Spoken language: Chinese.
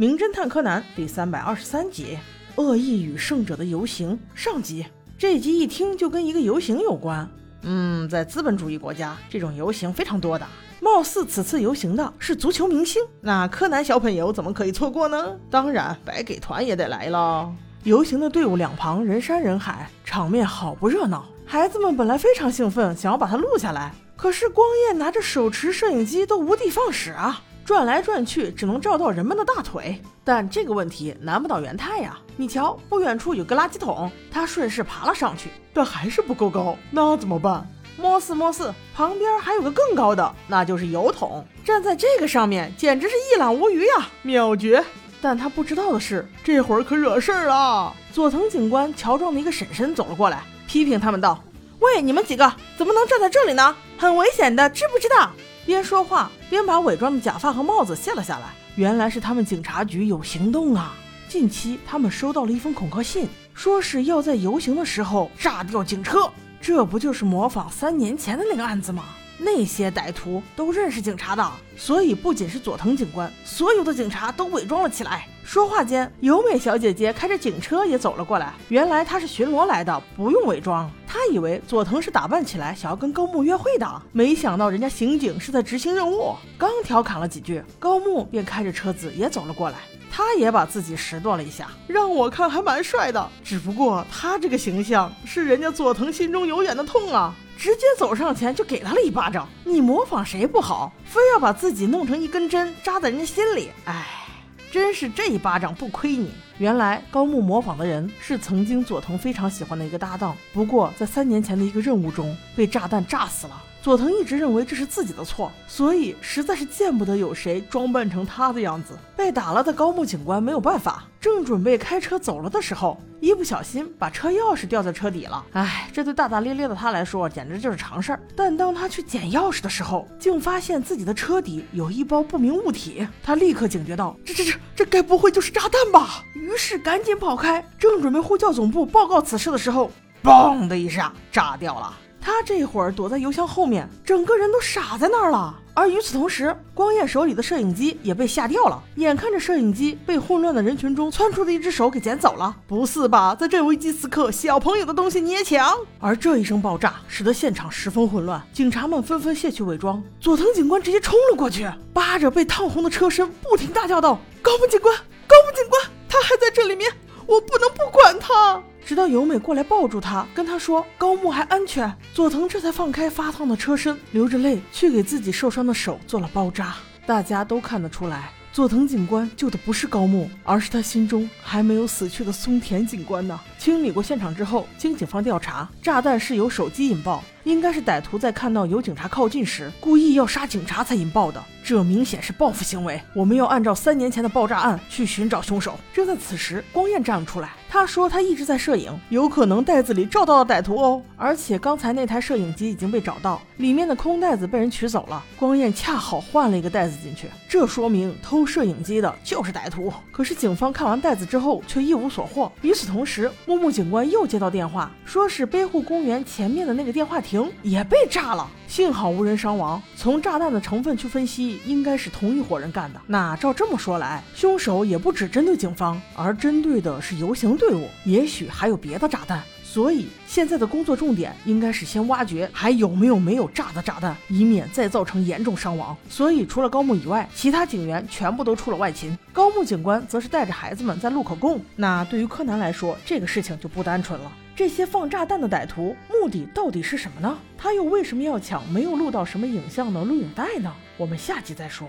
名侦探柯南》第三百二十三集《恶意与胜者的游行》上集。这集一听就跟一个游行有关。嗯，在资本主义国家，这种游行非常多的。貌似此次游行的是足球明星，那柯南小朋友怎么可以错过呢？当然，白给团也得来了。游行的队伍两旁人山人海，场面好不热闹。孩子们本来非常兴奋，想要把它录下来，可是光彦拿着手持摄影机都无地放矢啊，转来转去只能照到人们的大腿。但这个问题难不倒元太呀！你瞧，不远处有个垃圾桶，他顺势爬了上去，但还是不够高，那怎么办？摸四摸四，旁边还有个更高的，那就是油桶。站在这个上面，简直是一览无余呀，秒绝！但他不知道的是，这会儿可惹事儿了。佐藤警官乔装的一个婶婶走了过来，批评他们道：“喂，你们几个怎么能站在这里呢？很危险的，知不知道？”边说话边把伪装的假发和帽子卸了下来。原来是他们警察局有行动啊！近期他们收到了一封恐吓信，说是要在游行的时候炸掉警车。这不就是模仿三年前的那个案子吗？那些歹徒都认识警察的，所以不仅是佐藤警官，所有的警察都伪装了起来。说话间，由美小姐姐开着警车也走了过来。原来她是巡逻来的，不用伪装。他以为佐藤是打扮起来想要跟高木约会的，没想到人家刑警是在执行任务。刚调侃了几句，高木便开着车子也走了过来。他也把自己拾掇了一下，让我看还蛮帅的。只不过他这个形象是人家佐藤心中永远的痛啊！直接走上前就给他了一巴掌。你模仿谁不好，非要把自己弄成一根针扎在人家心里。哎，真是这一巴掌不亏你。原来高木模仿的人是曾经佐藤非常喜欢的一个搭档，不过在三年前的一个任务中被炸弹炸死了。佐藤一直认为这是自己的错，所以实在是见不得有谁装扮成他的样子。被打了的高木警官没有办法，正准备开车走了的时候，一不小心把车钥匙掉在车底了。哎，这对大大咧咧的他来说简直就是常事儿。但当他去捡钥匙的时候，竟发现自己的车底有一包不明物体。他立刻警觉到，这这这这该不会就是炸弹吧？于是赶紧跑开，正准备呼叫总部报告此事的时候，嘣的一下炸掉了。他这会儿躲在油箱后面，整个人都傻在那儿了。而与此同时，光彦手里的摄影机也被吓掉了。眼看着摄影机被混乱的人群中窜出的一只手给捡走了，不是吧？在这危机时刻，小朋友的东西你也抢？而这一声爆炸使得现场十分混乱，警察们纷纷卸去伪装。佐藤警官直接冲了过去，扒着被烫红的车身，不停大叫道：“高木警官，高木警官，我不能不管他。”直到由美过来抱住他，跟他说高木还安全，佐藤这才放开发烫的车身，流着泪去给自己受伤的手做了包扎。大家都看得出来，佐藤警官救的不是高木，而是他心中还没有死去的松田警官呢。清理过现场之后，经警方调查，炸弹是由手机引爆，应该是歹徒在看到有警察靠近时，故意要杀警察才引爆的。这明显是报复行为，我们要按照三年前的爆炸案去寻找凶手。就在此时，光彦站了出来。他说他一直在摄影，有可能袋子里照到了歹徒哦。而且刚才那台摄影机已经被找到，里面的空袋子被人取走了。光彦恰好换了一个袋子进去，这说明偷摄影机的就是歹徒。可是警方看完袋子之后却一无所获。与此同时，木木警官又接到电话，说是北户公园前面的那个电话亭也被炸了，幸好无人伤亡。从炸弹的成分去分析，应该是同一伙人干的。那照这么说来，凶手也不只针对警方，而针对的是游行。队伍也许还有别的炸弹，所以现在的工作重点应该是先挖掘还有没有没有炸的炸弹，以免再造成严重伤亡。所以除了高木以外，其他警员全部都出了外勤，高木警官则是带着孩子们在录口供。那对于柯南来说，这个事情就不单纯了。这些放炸弹的歹徒目的到底是什么呢？他又为什么要抢没有录到什么影像的录影带呢？我们下集再说。